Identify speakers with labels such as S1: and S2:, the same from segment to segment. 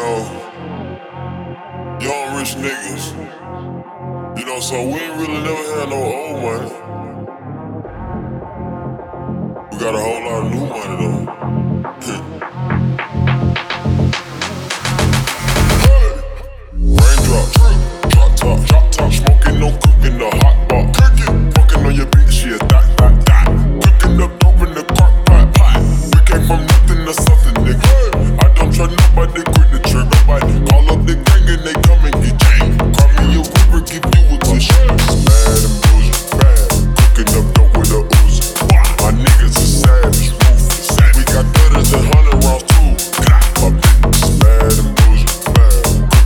S1: know, young rich niggas. You know, so we ain't really never had no old money. We got a whole lot of new money though. Drop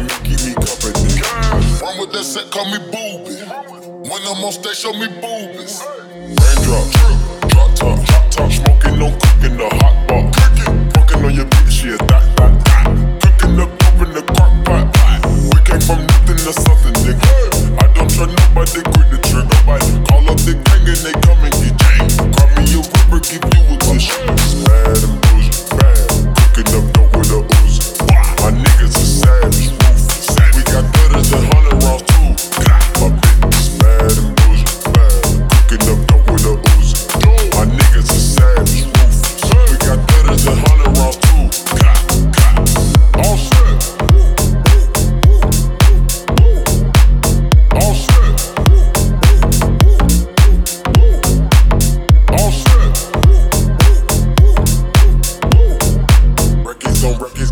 S1: on keep me company. Run with that set, call me booby. When I'm on stage, show me boobies. Raindrops, drop top, drop top, smoking, no cooking, the hot pot. Cooking, on your bitch, yeah, that, that, that. Cooking up dope in the crock pot. We came from nothing to something, nigga. I don't trust nobody, quit the trigger, bite. Call up the gang and they come and get gang. Call me a river, give you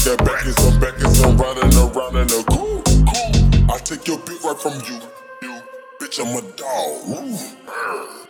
S1: On records, got backers on backers, I'm riding around in a cool, cool. I take your beat right from you, you. Bitch, I'm a dog.